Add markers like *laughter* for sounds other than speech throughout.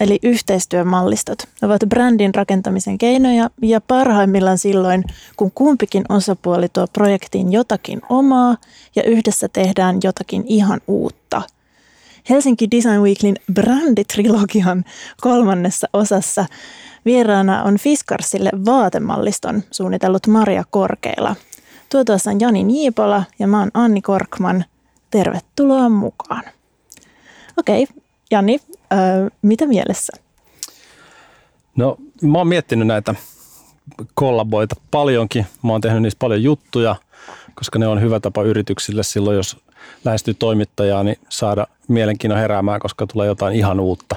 Eli yhteistyömallistot ovat brändin rakentamisen keinoja ja parhaimmillaan silloin, kun kumpikin osapuoli tuo projektiin jotakin omaa ja yhdessä tehdään jotakin ihan uutta. Helsinki Design Weeklin bränditrilogian kolmannessa osassa vieraana on Fiskarsille vaatemalliston suunnitellut Maria Korkeila. Tuotuossa on Jani Niipola ja mä oon Anni Korkman. Tervetuloa mukaan. Okei, Jani, öö, mitä mielessä? No mä oon miettinyt näitä kollaboita paljonkin. Mä oon tehnyt niistä paljon juttuja, koska ne on hyvä tapa yrityksille silloin, jos lähestyy toimittajaa, niin saada mielenkiinnon heräämään, koska tulee jotain ihan uutta.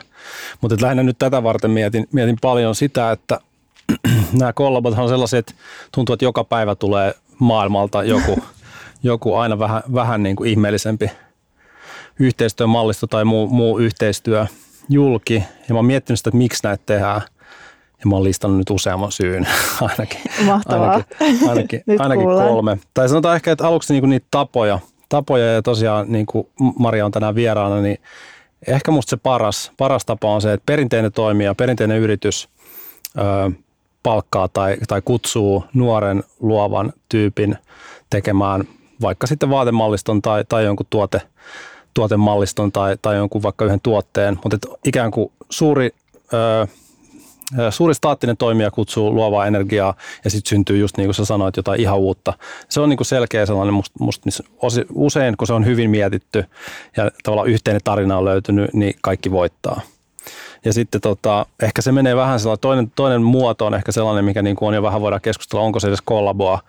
Mutta lähinnä nyt tätä varten mietin, mietin paljon sitä, että *clears throat* nämä kollabot on sellaiset, että tuntuu, että joka päivä tulee maailmalta joku, *laughs* joku aina vähän, vähän niin kuin ihmeellisempi yhteistyömallisto tai muu, muu yhteistyö julki. Ja mä oon miettinyt sitä, että miksi näitä tehdään. Ja mä oon listannut nyt useamman syyn *laughs* ainakin. Mahtavaa. Ainakin, ainakin, ainakin kolme. Tai sanotaan ehkä, että aluksi niinku niitä tapoja, tapoja ja tosiaan niin kuin Maria on tänään vieraana, niin ehkä musta se paras, paras tapa on se, että perinteinen toimija, perinteinen yritys ö, palkkaa tai, tai kutsuu nuoren luovan tyypin tekemään vaikka sitten vaatemalliston tai, tai jonkun tuote, tuotemalliston tai, tai jonkun vaikka yhden tuotteen, mutta ikään kuin suuri, ö, suuri staattinen toimija kutsuu luovaa energiaa ja sitten syntyy just niin kuin sä sanoit jotain ihan uutta. Se on niin kuin selkeä sellainen musta, must, usein, kun se on hyvin mietitty ja tavallaan yhteinen tarina on löytynyt, niin kaikki voittaa. Ja sitten tota, ehkä se menee vähän sellainen, toinen, toinen muoto on ehkä sellainen, mikä niin kuin on jo vähän voidaan keskustella, onko se edes kollaboa,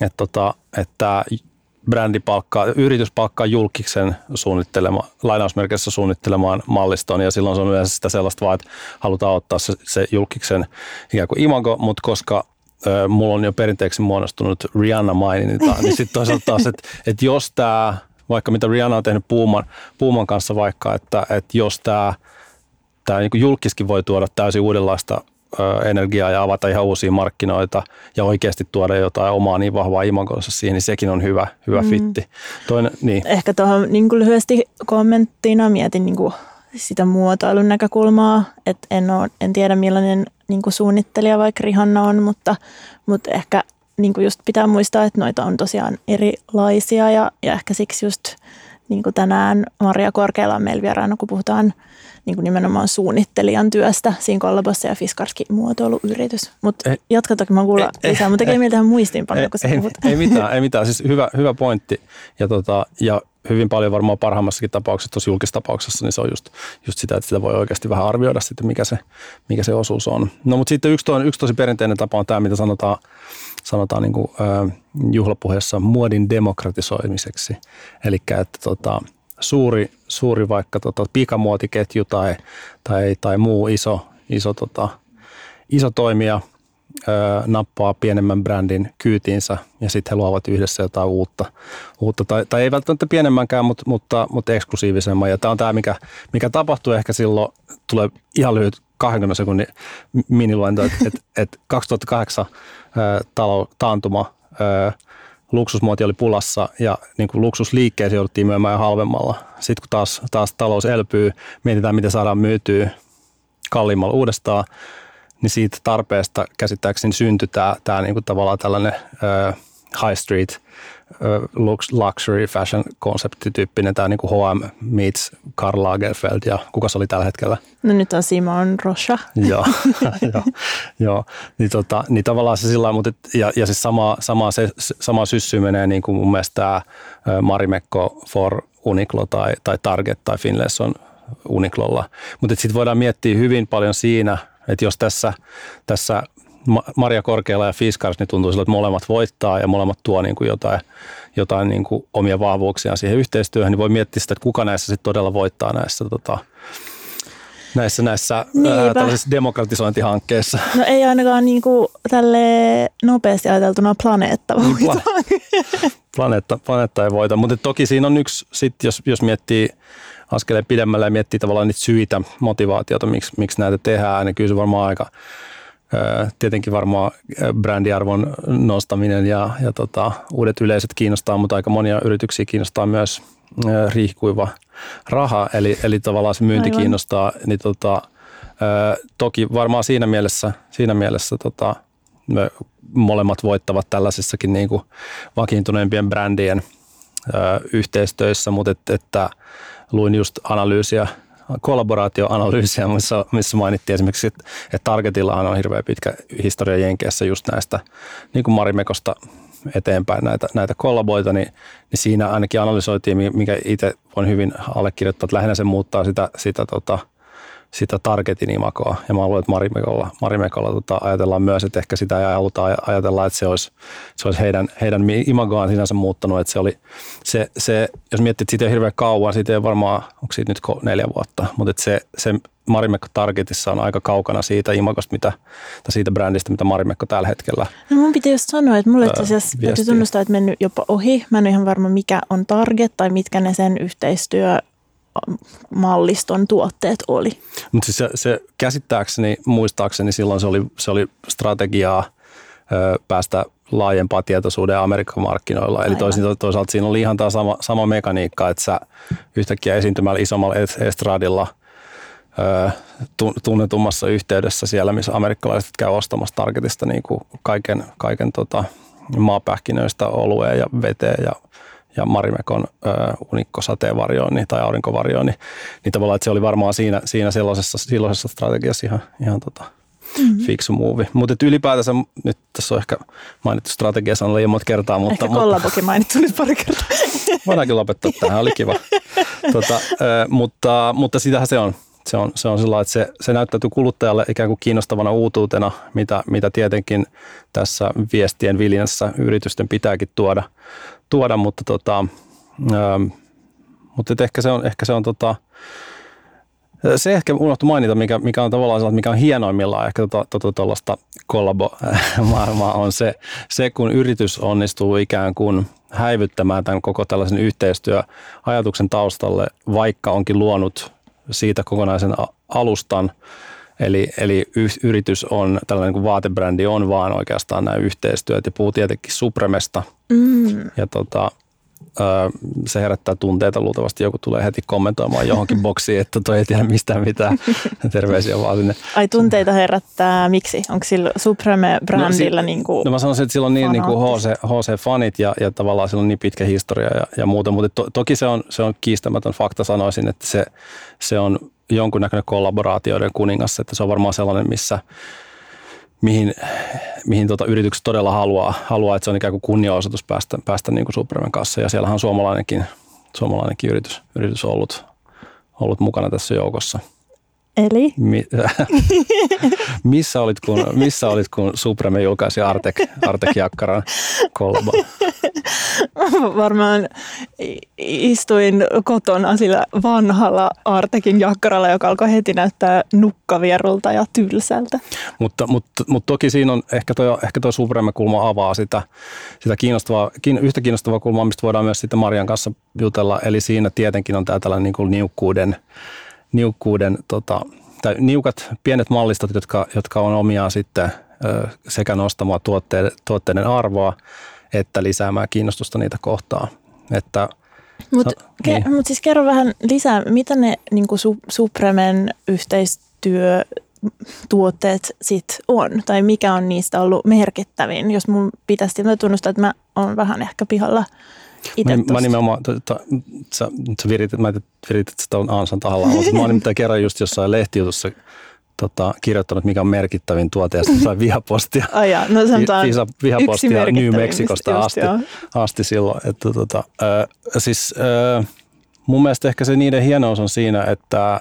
että, tota, että brändi palkkaa, yritys palkkaa julkiksen suunnittelema, lainausmerkissä suunnittelemaan malliston ja silloin se on yleensä sitä sellaista vaan, että halutaan ottaa se, se julkiksen ikään kuin imago, mutta koska ö, mulla on jo perinteeksi muodostunut Rihanna maininta, niin sitten toisaalta taas, että, että jos tämä, vaikka mitä Rihanna on tehnyt Puuman, Puuman kanssa vaikka, että, että jos tämä tämä niin julkiskin voi tuoda täysin uudenlaista energiaa ja avata ihan uusia markkinoita ja oikeasti tuoda jotain omaa niin vahvaa imagossa siihen, niin sekin on hyvä, hyvä mm. fitti. Toinen, niin. Ehkä tuohon niin lyhyesti kommenttina mietin niin kuin sitä muotoilun näkökulmaa, että en, ole, en tiedä millainen niin kuin suunnittelija vaikka Rihanna on, mutta, mutta ehkä niin kuin just pitää muistaa, että noita on tosiaan erilaisia ja, ja ehkä siksi just niin kuin tänään Maria Korkeala on meillä vieraana, kun puhutaan niin kuin nimenomaan suunnittelijan työstä siinä kollabossa ja Fiskarski muotoiluyritys. Mutta jatka toki, mä kuulla ei, lisää, mutta tekee meillä tähän muistiinpanoja, kun sä ei, puhut. Ei mitään, ei mitään. Siis hyvä, hyvä pointti. Ja, tota, ja hyvin paljon varmaan parhaimmassakin tapauksessa, tuossa julkistapauksessa, niin se on just, just sitä, että sitä voi oikeasti vähän arvioida sitten, mikä se, mikä se osuus on. No mutta sitten yksi, toinen, yksi tosi perinteinen tapa on tämä, mitä sanotaan, sanotaan niin kuin, äh, juhlapuheessa muodin demokratisoimiseksi. Eli että tota, suuri, suuri vaikka tota, pikamuotiketju tai, tai, tai muu iso, iso, tota, iso toimija nappaa pienemmän brändin kyytiinsä ja sitten he luovat yhdessä jotain uutta, uutta tai, tai ei välttämättä pienemmänkään, mutta, mutta, mutta eksklusiivisemman. Ja tämä on tämä, mikä, mikä tapahtuu ehkä silloin, tulee ihan lyhyt 20 sekunnin miniluento, että et, et *laughs* 2008 ö, talo, taantuma ö, luksusmuoti oli pulassa ja niin kuin luksusliikkeeseen jouduttiin myymään halvemmalla. Sitten kun taas, taas talous elpyy, mietitään miten saadaan myytyä kalliimmalla uudestaan, niin siitä tarpeesta käsittääkseni syntyi tämä, tämä niin kuin tavallaan tällainen uh, high street luxury fashion konseptityyppinen, tämä niin kuin H&M meets Karl Lagerfeld ja kuka se oli tällä hetkellä? No nyt on Simon Rocha. *laughs* joo, joo, joo. Niin, tota, niin tavallaan se sillä mutta ja, ja siis sama, sama, se, sama syssy menee niin kuin mun mielestä tämä Marimekko for Uniqlo tai, tai Target tai Finlayson Uniqlolla. Mutta sitten voidaan miettiä hyvin paljon siinä, että jos tässä, tässä Maria Korkeala ja Fiskars, niin tuntuu sillä, että molemmat voittaa ja molemmat tuo niin kuin jotain, jotain niin kuin omia vahvuuksia siihen yhteistyöhön, niin voi miettiä sitä, että kuka näissä sitten todella voittaa näissä tota, näissä, näissä ää, tällaisissa demokratisointihankkeissa? No ei ainakaan niin kuin tälle nopeasti ajateltuna planeetta niin, voita. planeetta, planeetta ei voita, mutta toki siinä on yksi, sit jos, jos miettii askeleen pidemmälle ja miettii tavallaan niitä syitä, motivaatiota, miksi, miksi näitä tehdään, niin kyllä se varmaan aika Tietenkin varmaan brändiarvon nostaminen ja, ja tota, uudet yleiset kiinnostaa, mutta aika monia yrityksiä kiinnostaa myös riihkuiva raha, eli, eli tavallaan se myynti Aivan. kiinnostaa, niin tota, toki varmaan siinä mielessä, siinä mielessä tota, me molemmat voittavat tällaisissakin niin kuin vakiintuneempien brändien ö, yhteistöissä, mutta et, että luin just analyysiä, kollaboraatioanalyysiä, missä, missä mainittiin esimerkiksi, että, että Targetillahan on hirveän pitkä historia Jenkeissä just näistä niin kuin Marimekosta eteenpäin näitä, näitä kollaboita, niin, niin siinä ainakin analysoitiin, mikä itse voin hyvin allekirjoittaa, että lähinnä se muuttaa sitä, sitä tota, sitä targetin imakoa. Ja mä luulen, että Marimekolla, Marimekolla tota, ajatellaan myös, että ehkä sitä ei haluta ajatella, että se olisi, se olisi heidän, heidän imagoaan sinänsä muuttanut. Että se oli, se, se, jos miettii, että siitä ei hirveän kauan, siitä ei varmaan, onko siitä nyt neljä vuotta, mutta että se, se Marimekko Targetissa on aika kaukana siitä imagosta, mitä, tai siitä brändistä, mitä Marimekko tällä hetkellä No mun piti just sanoa, että mulle itse asiassa täytyy tunnustaa, että mennyt jopa ohi. Mä en ole ihan varma, mikä on Target tai mitkä ne sen yhteistyö malliston tuotteet oli. Mutta siis se, se käsittääkseni, muistaakseni silloin se oli, se oli strategiaa ö, päästä laajempaa tietoisuuden Amerikan markkinoilla. Eli toisin, toisaalta siinä oli ihan tämä sama, sama mekaniikka, että sä yhtäkkiä esiintymällä isommalla estradilla ö, tunnetummassa yhteydessä siellä, missä amerikkalaiset käy ostamassa Targetista niin kuin kaiken, kaiken tota, maapähkinöistä olueen ja veteen ja ja Marimekon äh, unikkosateenvarjoon tai aurinkovarjoon, niin, niin tavallaan, että se oli varmaan siinä, siinä sellaisessa, silloisessa strategiassa ihan, ihan tota, mm-hmm. fiksu muuvi. Mutta ylipäätänsä, nyt tässä on ehkä mainittu strategiassa on liian monta kertaa. Mutta, ehkä kollabokin mainittu nyt pari kertaa. *laughs* Voidaankin lopettaa tähän, oli kiva. tota, äh, mutta, mutta sitähän se on. Se on, se on sillä että se, se näyttäytyy kuluttajalle ikään kuin kiinnostavana uutuutena, mitä, mitä tietenkin tässä viestien viljassa yritysten pitääkin tuoda, tuoda, mutta, tota, ähm, mutta ehkä se on, ehkä se on tota, se ehkä unohtu mainita, mikä, mikä on tavallaan sellaista, mikä on hienoimmillaan ehkä tuollaista tota, tota, kollabo-maailmaa *laughs* on se, se, kun yritys onnistuu ikään kuin häivyttämään tämän koko tällaisen yhteistyöajatuksen taustalle, vaikka onkin luonut siitä kokonaisen alustan, Eli, eli yritys on, tällainen kuin vaatebrändi on vaan oikeastaan nämä yhteistyöt ja puhuu tietenkin Supremesta. Mm. Ja tota, se herättää tunteita. Luultavasti joku tulee heti kommentoimaan johonkin *laughs* boksiin, että toi ei tiedä mistään mitään. *laughs* Terveisiä vaan sinne. Ai tunteita herättää, miksi? Onko sillä Supreme-brändillä no, niin kuin No mä sanoisin, että sillä on niin, niin kuin HC, HC-fanit ja, ja tavallaan sillä on niin pitkä historia ja, ja muuta, mutta to, toki se on, se on kiistämätön fakta sanoisin, että se, se on jonkunnäköinen kollaboraatioiden kuningas, että se on varmaan sellainen, missä mihin, mihin tota yritykset todella haluaa, haluaa, että se on ikään kuin kunniaosoitus päästä, päästä niin kuin Supremen kanssa. Ja siellähän on suomalainenkin, suomalainenkin yritys, yritys ollut, ollut mukana tässä joukossa – Eli? Mi- *laughs* missä, olit, kun, missä olit, kun Supreme julkaisi Artek, Artek Jakkaran kollabo? *laughs* Varmaan istuin kotona sillä vanhalla Artekin jakkaralla, joka alkoi heti näyttää nukkavierulta ja tylsältä. Mutta, mutta, mutta toki siinä on, ehkä tuo ehkä toi Supreme-kulma avaa sitä, sitä kiinnostavaa, yhtä kiinnostavaa kulmaa, mistä voidaan myös sitten Marian kanssa jutella. Eli siinä tietenkin on tämä tällainen niin kuin niukkuuden niukkuuden, tota, tai niukat pienet mallistot, jotka, jotka on omiaan sitten sekä nostamaan tuotteiden, tuotteiden arvoa, että lisäämään kiinnostusta niitä kohtaan. Että mutta ke, niin. mut siis kerro vähän lisää, mitä ne niin su, Supremen yhteistyö tuotteet sit on, tai mikä on niistä ollut merkittävin, jos mun pitäisi tunnustaa, että mä oon vähän ehkä pihalla Mä, mä nimenomaan, to, to, sä, sä viritit, mä viritit sitä on Ansan tahalla, mutta mä oon nimittäin kerran just jossain lehtijutussa tota, kirjoittanut, mikä on merkittävin tuote, ja sai vihapostia. Ai ja, no sanotaan Visa, vihapostia New Mexicosta asti, asti silloin. Että, tota, äh, siis äh, mun mielestä ehkä se niiden hienous on siinä, että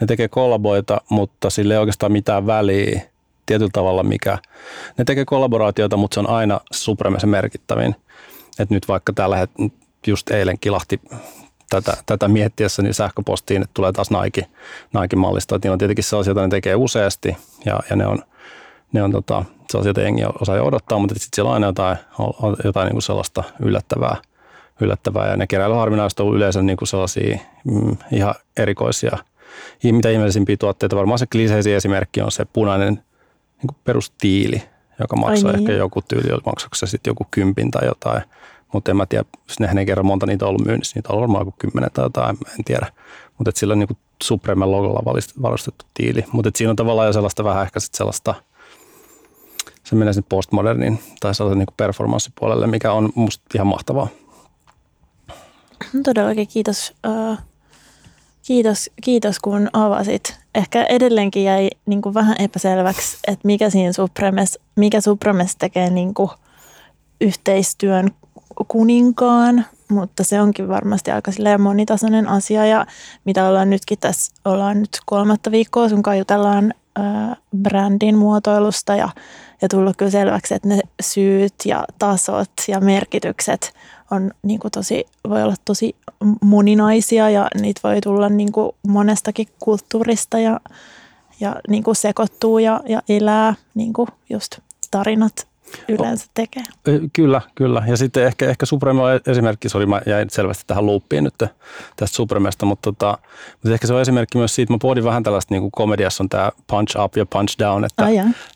ne tekee kollaboita, mutta sille ei oikeastaan mitään väliä tietyllä tavalla, mikä ne tekee kollaboraatioita, mutta se on aina Supreme se merkittävin. Et nyt vaikka tällä hetkellä, just eilen kilahti tätä, tätä miettiessä niin sähköpostiin, että tulee taas Nike, Nike-mallista. Että on tietenkin sellaisia, joita ne tekee useasti ja, ja ne on, ne on tota, sellaisia, joita jengi osaa jo odottaa, mutta sitten siellä on aina jotain, jotain niin kuin sellaista yllättävää, yllättävää. Ja ne keräilyharvinaiset on yleensä niin kuin sellaisia mm, ihan erikoisia, mitä ihmeellisimpiä tuotteita. Varmaan se kliseisin esimerkki on se punainen niin kuin perustiili, joka maksaa niin. ehkä joku tyyli, maksaako se sitten joku kympin tai jotain. mutta en mä tiedä, nehän ei kerran monta niitä ollut myynnissä, niitä on ollut varmaan kuin kymmenen tai jotain, en tiedä. Mutta sillä on niin Supremen logolla varustettu tiili, mutta siinä on tavallaan jo sellaista vähän ehkä sit sellaista, se menee sitten postmodernin tai sellaisen niin performanssipuolelle, mikä on musta ihan mahtavaa. Todellakin kiitos, uh, kiitos, kiitos kun avasit. Ehkä edelleenkin jäi niin kuin vähän epäselväksi, että mikä siinä Supremes, mikä Supremes tekee niin kuin yhteistyön kuninkaan, mutta se onkin varmasti aika monitasoinen asia ja mitä ollaan nytkin tässä, ollaan nyt kolmatta viikkoa, sun jutellaan brändin muotoilusta ja, ja tullut kyllä selväksi, että ne syyt ja tasot ja merkitykset on niin kuin tosi, voi olla tosi moninaisia ja niitä voi tulla niin kuin monestakin kulttuurista ja, ja niin kuin sekoittuu ja, ja elää niin kuin just tarinat yleensä tekee. Kyllä, kyllä. Ja sitten ehkä, ehkä Supreme on esimerkki, sori, mä jäin selvästi tähän loopiin nyt tästä Supremesta, mutta, tota, mutta ehkä se on esimerkki myös siitä, mä pohdin vähän tällaista, niin kuin komediassa on tämä punch up ja punch down, että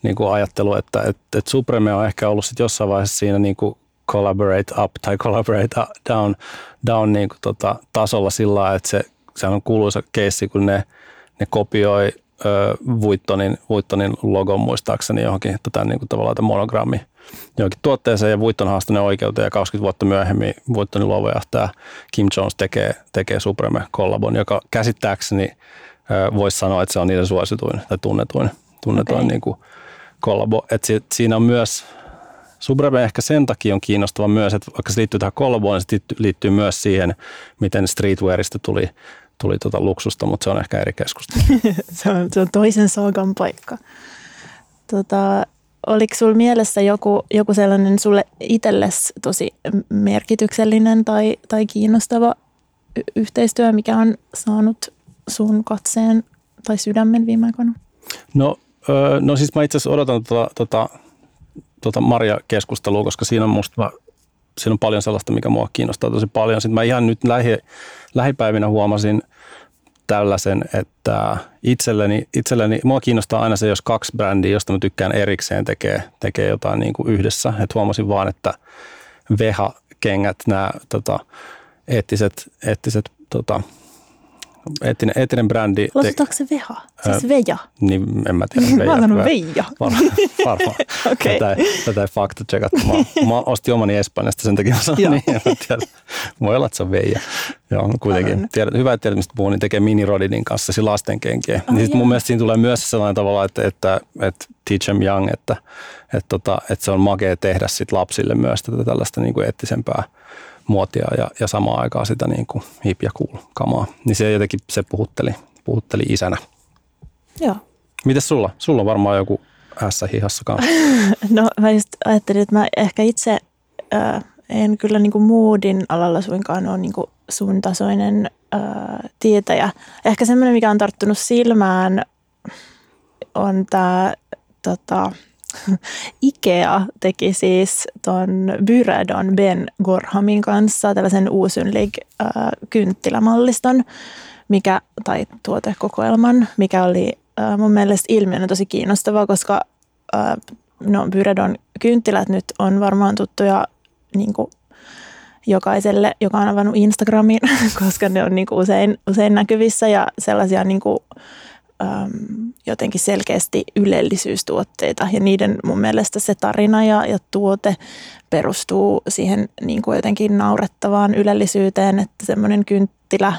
niin kuin ajattelu, että, että, että Supreme on ehkä ollut sitten jossain vaiheessa siinä niin kuin collaborate up tai collaborate down, down niin kuin tota, tasolla sillä lailla, että se, se on kuuluisa keissi, kun ne, ne kopioi Vuittonin, Vuittonin logon muistaakseni johonkin tota, niin kuin tavallaan monogrammi johonkin tuotteeseen ja Vuitton haastaa oikeuteen ja 20 vuotta myöhemmin Vuittonin luovujohtaja Kim Jones tekee, tekee Supreme kollabon, joka käsittääkseni voisi sanoa, että se on niiden suosituin tai tunnetuin, tunnetuin okay. niin kuin kollabo. Et si, siinä on myös Supreme ehkä sen takia on kiinnostava myös, että vaikka se liittyy tähän kollaboon, niin se liittyy myös siihen, miten streetwearista tuli tuli tota luksusta, mutta se on ehkä eri keskustelu. *laughs* se, on, se on toisen saagan paikka. Tota, oliko sinulla mielessä joku, joku sellainen sulle itsellesi tosi merkityksellinen tai, tai kiinnostava y- yhteistyö, mikä on saanut sun katseen tai sydämen viime aikoina? No, öö, no siis mä itse asiassa odotan tota, tota, tota Maria-keskustelua, koska siinä on musta siinä on paljon sellaista, mikä mua kiinnostaa tosi paljon. Sitten mä ihan nyt lähi, lähipäivinä huomasin tällaisen, että itselleni, itselleni, mua kiinnostaa aina se, jos kaksi brändiä, josta mä tykkään erikseen, tekee, tekee jotain niin kuin yhdessä. Et huomasin vaan, että Veha-kengät, nämä tota, eettiset, eettiset tota, eettinen, eettinen brändi. Lausutaanko se Veha? Siis äh, Veja? Niin, en mä tiedä. *laughs* Veja. mä oon sanonut Veija. Varmaan. *laughs* okay. tätä, ei, tätä ei fakta tsekattu. Mä, mä ostin omani Espanjasta, sen takia mä sanoin niin. En tiedä. Voi olla, että se on Veija. Joo, kuitenkin. Tiedät, hyvä, että tiedät, mistä puhun, niin tekee Mini Rodinin kanssa siis lastenkenkiä. Oh, niin mun mielestä siinä tulee myös sellainen tavalla, että, että, että teach them young, että, että, tota, että se on makea tehdä sit lapsille myös tätä tällaista niin kuin eettisempää muotia ja, ja samaan aikaan sitä niin kuin hip ja cool kamaa. Niin se jotenkin se puhutteli, puhutteli isänä. Joo. Mites sulla? Sulla on varmaan joku ässä hihassa kanssa. *laughs* no mä just ajattelin, että mä ehkä itse äh, en kyllä niin kuin moodin alalla suinkaan ole niin kuin sun tasoinen äh, tietäjä. Ehkä semmoinen, mikä on tarttunut silmään, on tämä tota, *laughs* Ikea teki siis ton Byredon Ben Gorhamin kanssa tällaisen Uusynlig-kynttilämalliston, mikä, tai tuotekokoelman, mikä oli äh, mun mielestä ilmiönä tosi kiinnostavaa, koska äh, no, Byredon kynttilät nyt on varmaan tuttuja niin kuin jokaiselle, joka on avannut Instagramin, *laughs* koska ne on niin kuin usein, usein näkyvissä ja sellaisia niin kuin, äm, jotenkin selkeästi ylellisyystuotteita. Ja niiden mun mielestä se tarina ja, ja tuote perustuu siihen niin kuin jotenkin naurettavaan ylellisyyteen, että semmoinen kynttilä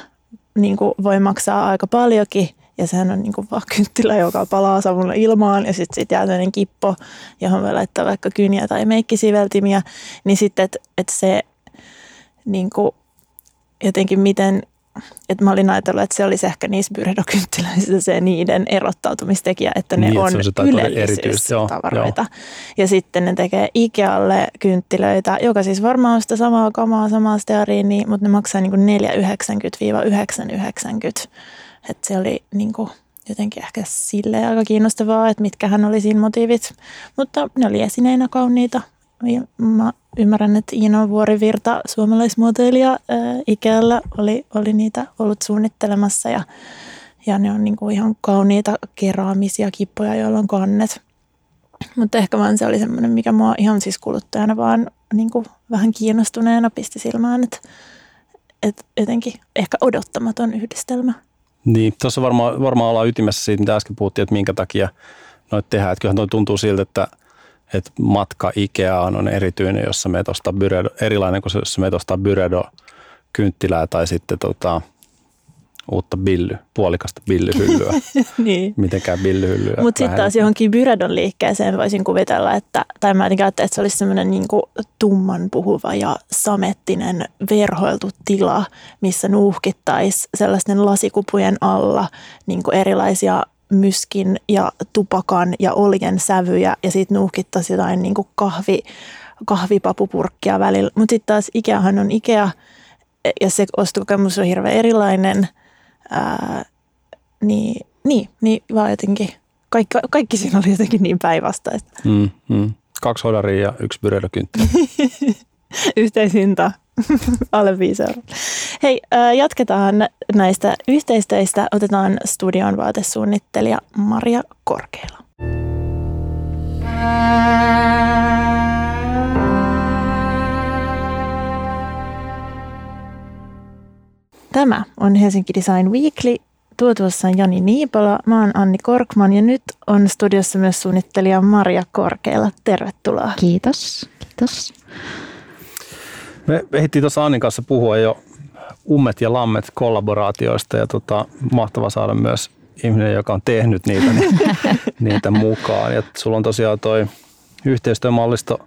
niin kuin voi maksaa aika paljonkin. Ja sehän on niin kuin vaan kynttilä, joka palaa savulla ilmaan ja sitten sit jää sellainen kippo, johon voi laittaa vaikka kyniä tai meikkisiveltimiä, niin sitten, että et se niin kuin jotenkin miten että mä olin ajatellut, että se olisi ehkä niissä byredokynttilöissä se niiden erottautumistekijä, että ne niin, on ylellisyystavaroita. Ja sitten ne tekee Ikealle kynttilöitä, joka siis varmaan on sitä samaa kamaa, samaa steariinia, mutta ne maksaa niin 4,90-9,90. Että se oli niin kuin jotenkin ehkä sille aika kiinnostavaa, että mitkähän oli siinä motiivit. Mutta ne oli esineinä kauniita. Mä ymmärrän, että Iino Vuorivirta, suomalaismuotoilija ää, Ikealla, oli, oli niitä ollut suunnittelemassa ja, ja ne on niin kuin ihan kauniita keraamisia kippoja, joilla on kannet. Mutta ehkä vaan se oli semmoinen, mikä mua ihan siis kuluttajana vaan niin kuin vähän kiinnostuneena pisti silmään, että, että jotenkin ehkä odottamaton yhdistelmä. Niin, tuossa varmaan, varmaan ollaan ytimessä siitä, mitä äsken puhuttiin, että minkä takia noita tehdään. Että kyllähän tuntuu siltä, että, että matka Ikeaan on erityinen, jossa me ostaa byredo, erilainen kuin se, jossa me ostaa byredo kynttilää tai sitten tota, uutta billy, puolikasta billyhyllyä. *laughs* niin. Mitenkään billyhyllyä. Mutta sitten taas johonkin Byredon liikkeeseen voisin kuvitella, että, tai mä jotenkin että se olisi semmoinen niin tumman puhuva ja samettinen verhoiltu tila, missä nuuhkittaisi sellaisten lasikupujen alla niin erilaisia myskin ja tupakan ja oljen sävyjä ja sitten nuuhkittaisiin jotain niin kahvi, kahvipapupurkkia välillä. Mutta sitten taas Ikeahan on Ikea ja se ostokokemus on hirveän erilainen – Ää, niin, niin, niin vaan jotenkin, kaikki, kaikki siinä oli jotenkin niin päinvastaista. Mm, mm. Kaksi hodaria ja yksi byrelökynttilä. *laughs* Yhteishinta *laughs* alle 5 euroa. Hei, jatketaan näistä yhteisteistä. Otetaan studion vaatesuunnittelija Maria Korkeila. Tämä on Helsinki Design Weekly. Tuotuossa on Jani Niipola, mä oon Anni Korkman ja nyt on studiossa myös suunnittelija Maria Korkeala. Tervetuloa. Kiitos, kiitos. Me ehdittiin tuossa Annin kanssa puhua jo ummet ja lammet kollaboraatioista ja tota, mahtava saada myös ihminen, joka on tehnyt niitä, niin, *laughs* niitä mukaan. Ja sulla on tosiaan toi yhteistyömallisto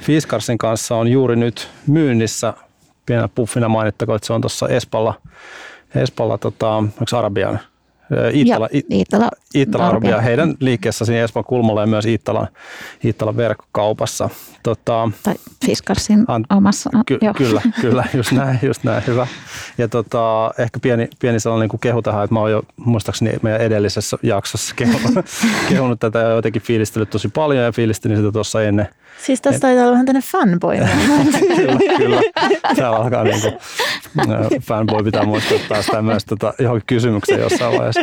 Fiskarsin kanssa on juuri nyt myynnissä pienenä puffina mainittakoon, että se on tuossa Espalla, Espalla tota, Arabian Iittala, Iittala, Iittala Arabia. Heidän liikkeessä siinä Espoon kulmalla ja myös Iittalan, Iittalan verkkokaupassa. Tota, tai Fiskarsin an, omassa. Ky, joo. Kyllä, kyllä, just näin, just näin, hyvä. Ja tota, ehkä pieni, pieni sellainen niin kehu tähän, että mä oon jo muistaakseni meidän edellisessä jaksossa kehunut, *laughs* kehunut tätä ja jotenkin fiilistellyt tosi paljon ja fiilistelin sitä tuossa ennen. Siis tässä taitaa olla vähän tänne fanboy. *laughs* kyllä, kyllä. Alkaa niin kuin, fanboy pitää muistaa taas myös tota, johonkin kysymykseen jossain vaiheessa.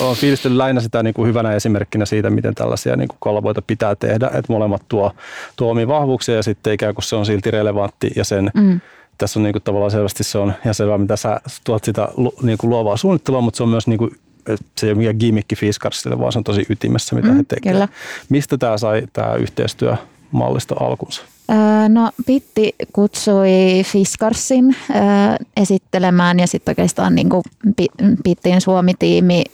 Olen fiilistellyt lähinnä sitä niin kuin hyvänä esimerkkinä siitä, miten tällaisia niin kuin kollaboita pitää tehdä, että molemmat tuo, tuo omia vahvuuksia ja sitten ikään kuin se on silti relevantti ja sen mm tässä on niin kuin tavallaan selvästi se on ihan selvä, mitä sä tuot sitä niin kuin luovaa suunnittelua, mutta se on myös niin kuin, se ei ole mikään gimmikki Fiskarsille, vaan se on tosi ytimessä, mitä mm, he tekevät. Mistä tämä sai tämä yhteistyömallisto alkunsa? No Pitti kutsui Fiskarsin esittelemään ja sitten oikeastaan niin kuin Pittin Suomi-tiimi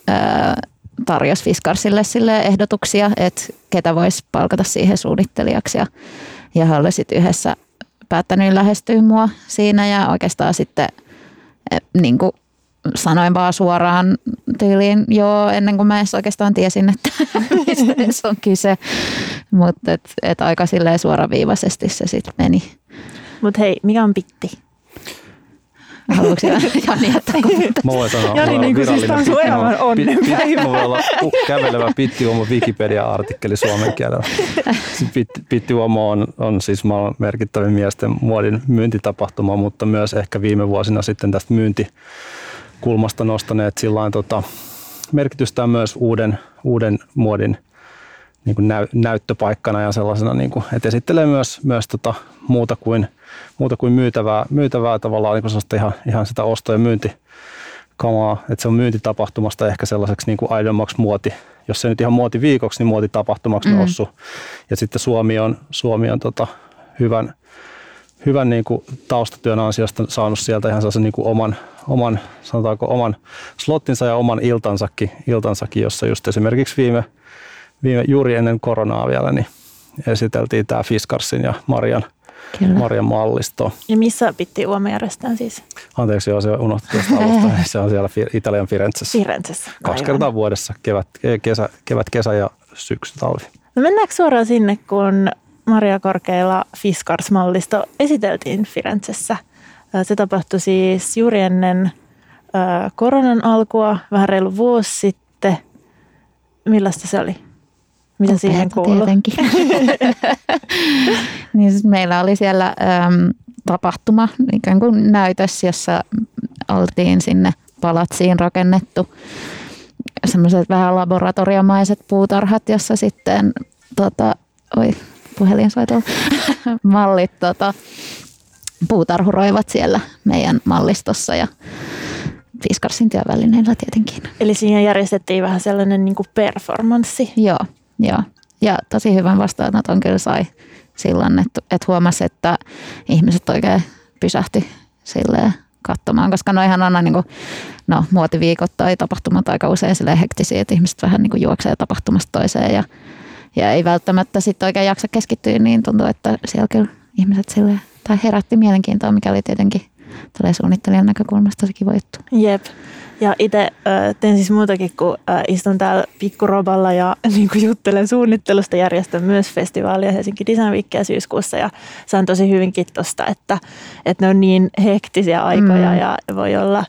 tarjosi Fiskarsille sille ehdotuksia, että ketä voisi palkata siihen suunnittelijaksi ja, ja he olisivat yhdessä päättänyt lähestyä mua siinä ja oikeastaan sitten niin kuin sanoin vaan suoraan tyyliin joo ennen kuin mä edes oikeastaan tiesin, että *laughs* mistä on kyse. Mutta et, et aika silleen suoraviivaisesti se sitten meni. Mutta hei, mikä on pitti? Haluatko *laughs* Jani jättää Mä voin sanoa, Jani, niin kuin siis on sun elämän onnenpäivä. Mä voin olla *laughs* kävelevä pittiuomo Wikipedia-artikkeli suomen kielellä. Pittiuomo on, on siis maailman merkittävin miesten muodin myyntitapahtuma, mutta myös ehkä viime vuosina sitten tästä myynti kulmasta nostaneet sillain tota, merkitystä myös uuden, uuden muodin niin kuin näy, näyttöpaikkana ja sellaisena, niin kuin, että esittelee myös, myös tota, muuta kuin, muuta kuin myytävää, myytävää tavallaan niin ihan, ihan sitä osto- ja myynti kamaa, että se on myyntitapahtumasta ehkä sellaiseksi niin kuin aidommaksi muoti, jos se nyt ihan muoti viikoksi, niin muotitapahtumaksi mm. noussut. Ja sitten Suomi on, Suomi on tota, hyvän, hyvän niin kuin taustatyön ansiosta saanut sieltä ihan sellaisen niin kuin oman, oman, sanotaanko oman slottinsa ja oman iltansakin, iltansakin jossa just esimerkiksi viime, viime, juuri ennen koronaa vielä, niin esiteltiin tämä Fiskarsin ja Marian, Kyllä. Marian mallisto. Ja missä Pitti Uoma järjestetään siis? Anteeksi, joo, se unohtui tuosta *laughs* alusta. Se on siellä Italian Firenzessä. Firenzessä. Kaksi kertaa vuodessa, kevät, kesä, kevät, kesä ja syksy, talvi. No mennäänkö suoraan sinne, kun Maria Korkeilla Fiskars-mallisto esiteltiin Firenzessä? Se tapahtui siis juuri ennen koronan alkua, vähän reilu vuosi sitten. Millaista se oli? Mitä Upeata siihen kuuluu? Tietenkin. *laughs* niin siis meillä oli siellä äm, tapahtuma, ikään kuin näytös, jossa oltiin sinne palatsiin rakennettu semmoiset vähän laboratoriomaiset puutarhat, jossa sitten tota, oi, puhelinsoitolla, *laughs* mallit tota, puutarhuroivat siellä meidän mallistossa ja Fiskarsin työvälineillä tietenkin. Eli siinä järjestettiin vähän sellainen niin performanssi. Joo, joo. Ja tosi hyvän vastaanoton kyllä sai silloin, että, että huomasi, että ihmiset oikein pysähti silleen katsomaan, koska noihan on niin kuin, no, muotiviikot tai tapahtumat aika usein sille hektisiä, että ihmiset vähän niin kuin juoksee tapahtumasta toiseen ja, ja ei välttämättä sitten oikein jaksa keskittyä, niin tuntuu, että siellä kyllä ihmiset sille tai herätti mielenkiintoa, mikä oli tietenkin tällä suunnittelijan näkökulmasta se kiva juttu. Jep. Ja itse äh, teen siis muutakin, kun äh, istun täällä pikkuroballa ja *laughs* niin kuin juttelen suunnittelusta. Järjestän myös festivaalia Helsinki Design Weekia syyskuussa ja saan tosi hyvinkin tosta, että, että ne on niin hektisiä aikoja mm. ja voi olla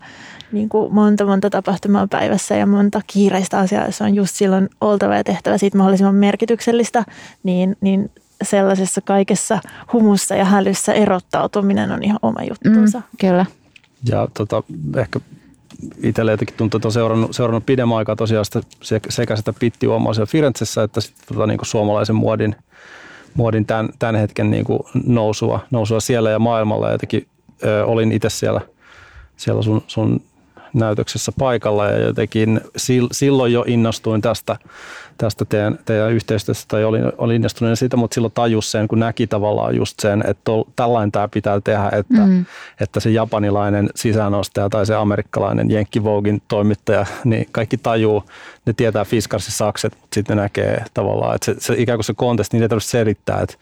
niin kuin monta monta tapahtumaa päivässä ja monta kiireistä asiaa, jos on just silloin oltava ja tehtävä siitä mahdollisimman merkityksellistä, niin, niin sellaisessa kaikessa humussa ja hälyssä erottautuminen on ihan oma juttunsa. Mm, kyllä. Ja tota, ehkä itselle jotenkin tuntuu, että on seurannut, seurannut pidemmän aikaa tosiaan sitä, sekä sitä pittiuomaa siellä Firenzessä että sitten tota, niin kuin suomalaisen muodin, muodin tämän, tämän hetken niin kuin nousua, nousua siellä ja maailmalla. Ja jotenkin ö, olin itse siellä, siellä sun, sun näytöksessä paikalla ja jotenkin silloin jo innostuin tästä, tästä teidän, teidän yhteistyöstä tai olin, olin innostunut siitä, mutta silloin tajus sen, kun näki tavallaan just sen, että tol, tällainen tämä pitää tehdä, että, mm. että se japanilainen sisäänostaja tai se amerikkalainen Jenkki Vogin toimittaja, niin kaikki tajuu, ne tietää Fiskarsin sakset, mutta sitten ne näkee tavallaan, että se, se ikään kuin se kontesti, niin ei tarvitse selittää, että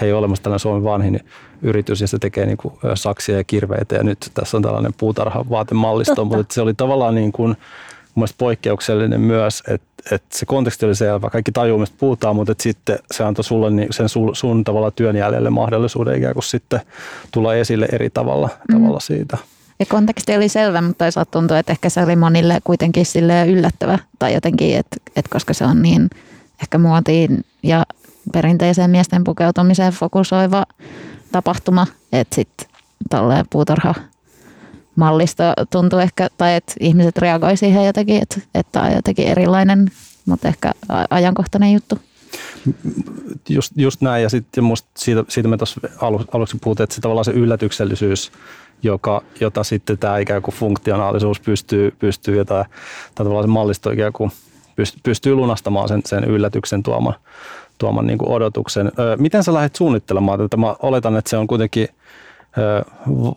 he ei ole olemassa tällainen Suomen vanhin yritys ja se tekee niin kuin saksia ja kirveitä ja nyt tässä on tällainen puutarha vaatemallisto, mutta se oli tavallaan niin kuin, mun poikkeuksellinen myös, että, että se konteksti oli selvä, kaikki tajuu, mistä puhutaan, mutta että sitten se antoi sulle niin, sen sun, sun tavalla työn jäljelle mahdollisuuden ikään kuin sitten tulla esille eri tavalla, mm. tavalla siitä. Ja konteksti oli selvä, mutta toisaalta tuntuu, että ehkä se oli monille kuitenkin sille yllättävä tai jotenkin, että, että koska se on niin ehkä muotiin ja perinteiseen miesten pukeutumiseen fokusoiva tapahtuma, että sitten tolleen puutarha mallista tuntuu ehkä, tai että ihmiset reagoi siihen jotenkin, että, että on jotenkin erilainen, mutta ehkä ajankohtainen juttu. Just, just näin, ja sitten siitä, siitä me tuossa alu, aluksi puhuttiin, että se tavallaan se yllätyksellisyys, joka, jota sitten tämä ikään kuin funktionaalisuus pystyy, pystyy jota, tai tavallaan se mallisto ikään kuin pystyy lunastamaan sen, sen yllätyksen tuoman, tuoman niin kuin odotuksen. Miten sä lähdet suunnittelemaan tätä? Mä oletan, että se on kuitenkin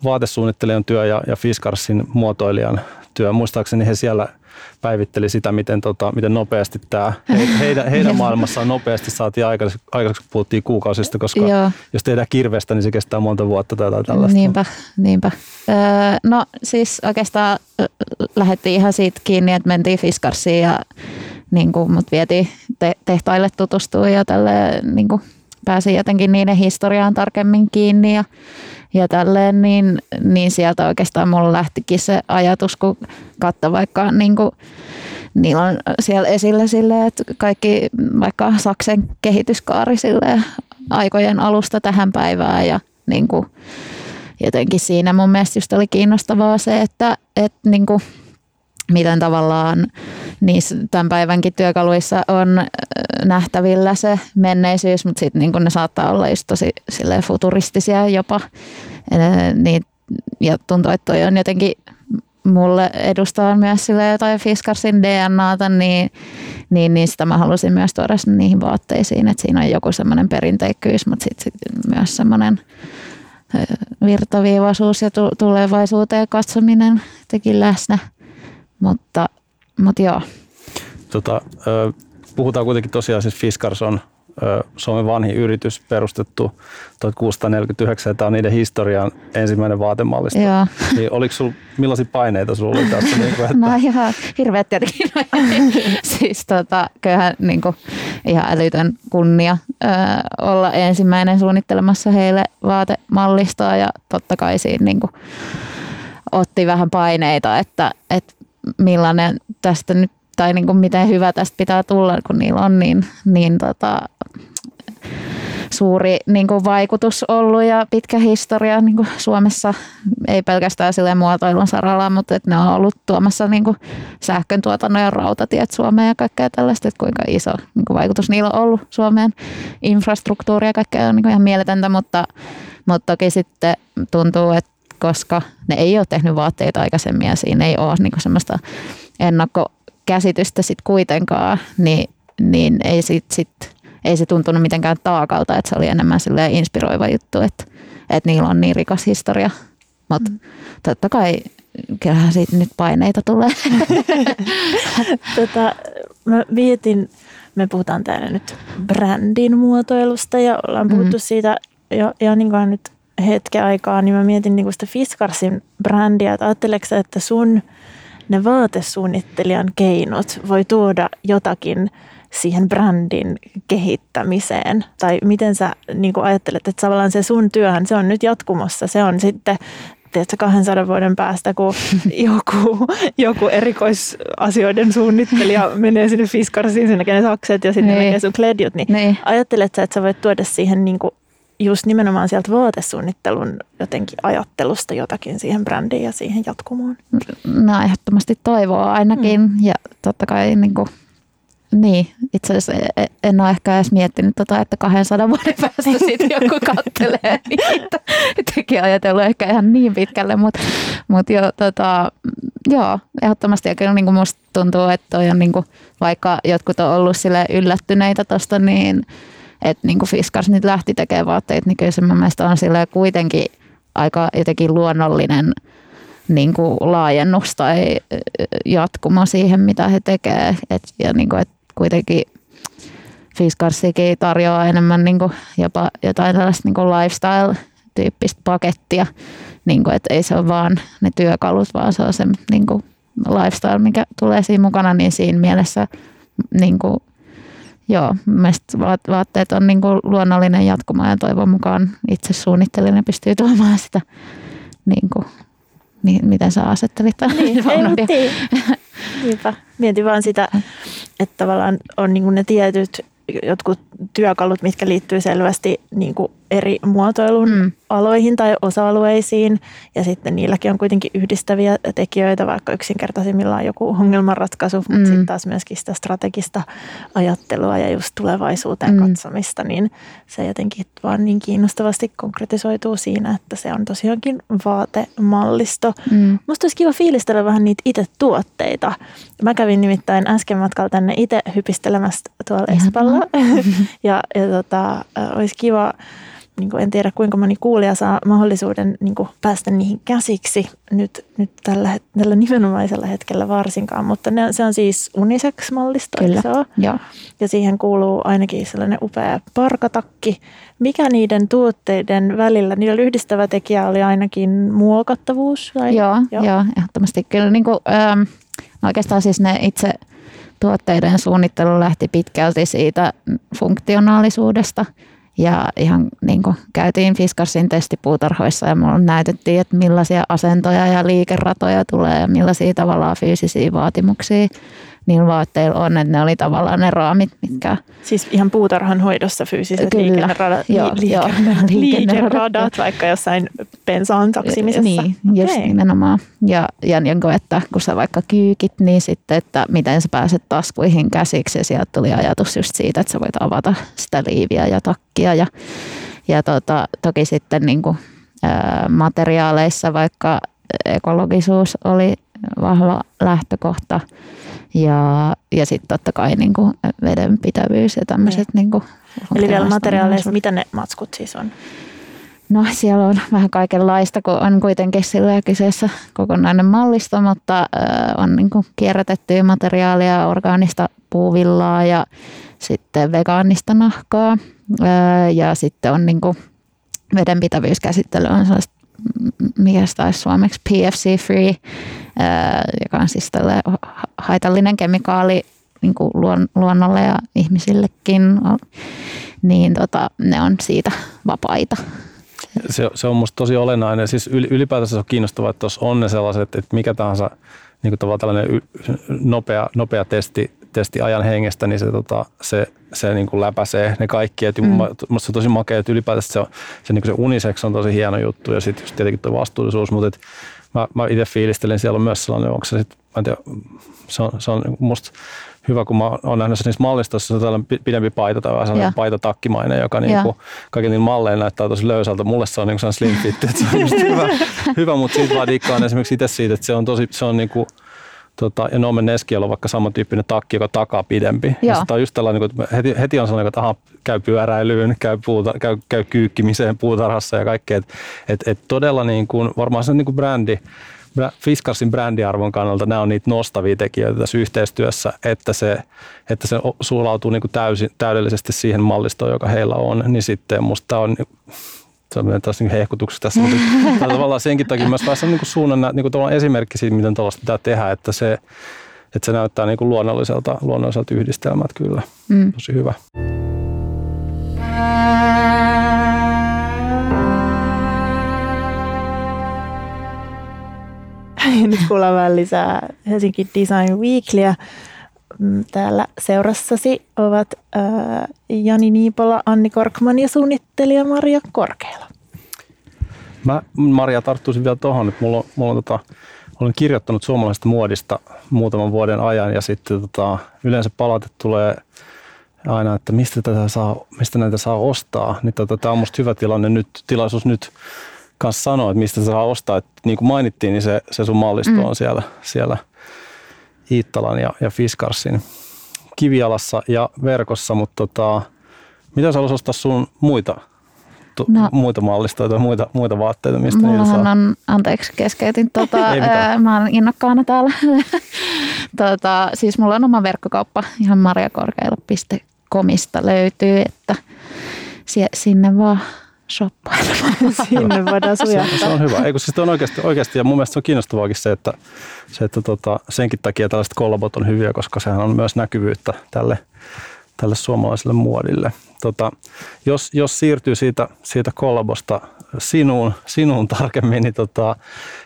vaatesuunnittelijan työ ja, ja Fiskarsin muotoilijan työ. Muistaakseni he siellä päivitteli sitä, miten, tota, miten nopeasti tämä he, heidän, *laughs* heidän maailmassaan nopeasti saatiin aikaiseksi, aikaiseksi kun puhuttiin kuukausista, koska Joo. jos tehdään kirvestä, niin se kestää monta vuotta tai tällaista. Niinpä, niinpä. Öö, no siis oikeastaan lähdettiin ihan siitä kiinni, että mentiin Fiskarsiin ja niin kuin, mut vietiin te- tehtaille tutustua ja tälle, niin kuin, pääsi jotenkin niiden historiaan tarkemmin kiinni ja, ja tälleen, niin, niin sieltä oikeastaan mulla lähtikin se ajatus, kun katso vaikka niin kuin, niillä on siellä esillä sille, että kaikki vaikka Saksen kehityskaari sille aikojen alusta tähän päivään ja niin kuin, jotenkin siinä mun mielestä just oli kiinnostavaa se, että, että niin kuin, miten tavallaan niissä tämän päivänkin työkaluissa on nähtävillä se menneisyys, mutta sitten niin ne saattaa olla just tosi futuristisia jopa. Niin, ja tuntuu, että toi on jotenkin mulle edustaa myös sille jotain Fiskarsin DNAta, niin, niin, niin sitä mä halusin myös tuoda niihin vaatteisiin, että siinä on joku semmoinen perinteikkyys, mutta sitten sit myös semmoinen virtaviivaisuus ja tulevaisuuteen katsominen teki läsnä. Mutta, mutta joo. Tota, puhutaan kuitenkin tosiaan, siis Fiskars on Suomen vanhin yritys perustettu 1649 tämä on niiden historian ensimmäinen vaatemallisto. Joo. Niin oliko sul, millaisia paineita sulla oli tässä? Niin kuin, että... No ihan hirveät tietenkin. siis tota, kyllähän niin kuin, ihan älytön kunnia ö, olla ensimmäinen suunnittelemassa heille vaatemallistoa ja totta kai siinä niin kuin, otti vähän paineita, että, että millainen tästä nyt, tai niin kuin miten hyvä tästä pitää tulla, kun niillä on niin, niin tota, suuri niin kuin vaikutus ollut ja pitkä historia niin kuin Suomessa, ei pelkästään sille muotoilun saralla, mutta että ne on ollut tuomassa niin kuin sähkön tuotannon ja rautatiet Suomeen ja kaikkea tällaista, että kuinka iso niin kuin vaikutus niillä on ollut Suomeen. Infrastruktuuria ja kaikkea on niin kuin ihan mieletöntä, mutta, mutta toki sitten tuntuu, että koska ne ei ole tehnyt vaatteita aikaisemmin ja siinä ei ole niin semmoista ennakkokäsitystä sitten kuitenkaan, niin, niin ei sit, sit ei se tuntunut mitenkään taakalta, että se oli enemmän inspiroiva juttu, että, että niillä on niin rikas historia. Mutta mm. totta kai kyllähän siitä nyt paineita tulee. *laughs* tota, mä mietin, me puhutaan täällä nyt brändin muotoilusta ja ollaan puhuttu mm. siitä jo, jo niin kuin nyt hetken aikaa, niin mä mietin niin kuin sitä Fiskarsin brändiä, että ajatteleksä, että sun ne vaatesuunnittelijan keinot voi tuoda jotakin siihen brändin kehittämiseen? Tai miten sä niin ajattelet, että tavallaan se sun työhän, se on nyt jatkumossa, se on sitten tiedätkö, 200 vuoden päästä, kun *laughs* joku, joku erikoisasioiden suunnittelija menee sinne Fiskarsiin, sinne näkee ne sakset ja sitten niin. näkee sun kledjut, niin, niin. ajattelet sä, että sä voit tuoda siihen niin kuin just nimenomaan sieltä vaatesuunnittelun jotenkin ajattelusta jotakin siihen brändiin ja siihen jatkumoon? No ehdottomasti toivoa ainakin mm. ja totta kai niin kuin niin, itse asiassa e, e, en ole ehkä edes miettinyt tota, että 200 vuoden päästä *laughs* sitten joku kattelee niitä. Tekin ajatellut ehkä ihan niin pitkälle, mutta mut jo, tota, joo, ehdottomasti ja kyllä niin kuin musta tuntuu, että toi on niin kuin, vaikka jotkut on ollut sille yllättyneitä tuosta, niin että niin Fiskars nyt lähti tekemään vaatteita, niin kyllä se mun mielestä on sille kuitenkin aika jotenkin luonnollinen niin kuin laajennus tai jatkuma siihen, mitä he tekevät. Et, ja niin kuin, et kuitenkin Fiskarsikin tarjoaa enemmän niin kuin jopa jotain tällaista niin lifestyle-tyyppistä pakettia. Niin kuin, että ei se ole vaan ne työkalut, vaan se on se niin kuin lifestyle, mikä tulee siinä mukana, niin siinä mielessä niin kuin, joo, mielestäni vaatteet on niin kuin luonnollinen jatkuma ja toivon mukaan itse suunnittelijana pystyy tuomaan sitä niin kuin, miten sä asettelit. Niin, *laughs* ei, Niinpä. Mietin vaan sitä, että tavallaan on niin ne tietyt jotkut työkalut, mitkä liittyy selvästi niin kuin eri muotoilun mm. aloihin tai osa-alueisiin. Ja sitten niilläkin on kuitenkin yhdistäviä tekijöitä, vaikka yksinkertaisimmillaan joku ongelmanratkaisu, mutta mm. sitten taas myöskin sitä strategista ajattelua ja just tulevaisuuteen mm. katsomista, niin se jotenkin vaan niin kiinnostavasti konkretisoituu siinä, että se on tosiaankin vaatemallisto. Mm. Musta olisi kiva fiilistellä vähän niitä itse tuotteita. Mä kävin nimittäin äsken matkalla tänne itse hypistelemässä tuolla Espalla. *laughs* ja ja tota, olisi kiva niin kuin en tiedä kuinka moni kuulija saa mahdollisuuden niin kuin päästä niihin käsiksi nyt, nyt tällä, tällä nimenomaisella hetkellä varsinkaan, mutta ne, se on siis unisex-mallisto, Kyllä, se joo. Ja siihen kuuluu ainakin sellainen upea parkatakki. Mikä niiden tuotteiden välillä, niillä yhdistävä tekijä oli ainakin muokattavuus? Vai? Joo, joo. joo, ehdottomasti. Kyllä niin kuin, ähm, oikeastaan siis ne itse tuotteiden suunnittelu lähti pitkälti siitä funktionaalisuudesta – ja ihan niin kuin käytiin Fiskarsin testipuutarhoissa ja mulla näytettiin, että millaisia asentoja ja liikeratoja tulee ja millaisia tavallaan fyysisiä vaatimuksia niillä vaatteilla on, että ne oli tavallaan ne raamit, mitkä... Siis ihan puutarhan hoidossa fyysiset Kyllä, liikenneradat, joo, *laughs* liikenneradat, liikenneradat vaikka jossain pensaan taksimisessa. Niin, okay. just nimenomaan. Ja, ja niin kuin, että kun sä vaikka kyykit, niin sitten, että miten sä pääset taskuihin käsiksi ja sieltä tuli ajatus just siitä, että sä voit avata sitä liiviä ja takkia ja, ja tota, toki sitten niin kuin, ää, materiaaleissa vaikka ekologisuus oli vahva lähtökohta ja, ja sitten totta kai niin kuin vedenpitävyys ja tämmöiset. Niin. Niin Eli vielä materiaaleissa, mitä ne matskut siis on? No siellä on vähän kaikenlaista, kun on kuitenkin sillä kyseessä kokonainen mallisto, mutta on niin kuin kierrätettyä materiaalia, orgaanista puuvillaa ja sitten vegaanista nahkaa. Ja sitten on niin kuin vedenpitävyyskäsittely on sellaista mikä se taisi suomeksi, PFC-free, joka on siis haitallinen kemikaali niin kuin luonnolle ja ihmisillekin, niin tota, ne on siitä vapaita. Se, se on musta tosi olennainen. Siis ylipäätänsä se on kiinnostavaa, että tuossa on ne sellaiset, että mikä tahansa niin kuin tällainen nopea, nopea testi, tietysti ajan hengestä, niin se, tota, se, se niin kuin läpäisee ne kaikki. Et mm. Musta se on tosi makea, että ylipäätään se, se, niin kuin se unisex on tosi hieno juttu ja sitten tietenkin tuo vastuullisuus, mutta et mä, mä itse fiilistelen, siellä on myös sellainen, onko se sitten, mä en tiedä, se on, se on musta hyvä, kun mä oon nähnyt niissä mallistossa, se on tällainen pidempi paita tai vähän sellainen paitatakkimainen, joka niin kuin, kaiken niillä malleilla näyttää tosi löysältä. Mulle se on niin kuin slim fit, että se on just hyvä, *laughs* hyvä mutta siitä vaan dikkaan esimerkiksi itse siitä, että se on tosi, se on niin kuin, Tota, ja Nomen Neskiellä on vaikka samantyyppinen takki, joka takaa pidempi. Ja sitä on just tällainen, että heti, heti on sellainen, että aha, käy pyöräilyyn, käy, puuta, käy, käy kyykkimiseen puutarhassa ja kaikkea. Että et, et todella niin kuin, varmaan se on niin kuin brändi, Fiskarsin brändiarvon kannalta nämä on niitä nostavia tekijöitä tässä yhteistyössä, että se, että se sulautuu niin kuin täysin, täydellisesti siihen mallistoon, joka heillä on, niin sitten musta on se on taas niin hehkutuksessa tässä, mutta *laughs* tavallaan senkin takia myös päässä niin suunnan niin kuin esimerkki siitä, miten tällaista pitää tehdä, että se, että se näyttää niin kuin luonnolliselta, luonnolliselta yhdistelmältä kyllä. Mm. Tosi hyvä. Nyt kuullaan vähän lisää Helsinki Design Weeklyä. Mm, täällä seurassasi ovat äh, Jani Niipola, Anni Korkman ja suunnittelija Maria Korkeala. Mä Maria tarttuisin vielä tuohon, että mulla on, mulla on tota, olen kirjoittanut suomalaisesta muodista muutaman vuoden ajan ja sitten tota, yleensä palaute tulee aina, että mistä, tätä saa, mistä näitä saa ostaa. Niin tota, tämä on musta hyvä tilanne nyt, tilaisuus nyt kanssa sanoa, että mistä saa ostaa. Et niin kuin mainittiin, niin se, se sun mallisto mm. on siellä, siellä Iittalan ja, ja Fiskarsin kivialassa ja verkossa, mutta tota, mitä sä ostaa sun muita no, muita mallistoja tai muita, muita vaatteita, mistä niitä saa? on, anteeksi keskeytin, *laughs* tota, ää, mä oon innokkaana täällä. *laughs* tota, siis mulla on oma verkkokauppa ihan marjakorkeilla.comista löytyy, että sinne vaan shoppailemaan. *laughs* Sinne voidaan sujahtaa. Se, se, on hyvä. Eikö siis on oikeasti, oikeasti, ja mun mielestä se on kiinnostavaakin se, että, se, että tota, senkin takia tällaiset kollabot on hyviä, koska sehän on myös näkyvyyttä tälle, tälle suomalaiselle muodille. Tota, jos, jos siirtyy siitä, siitä kollabosta sinuun, sinuun tarkemmin, niin tota,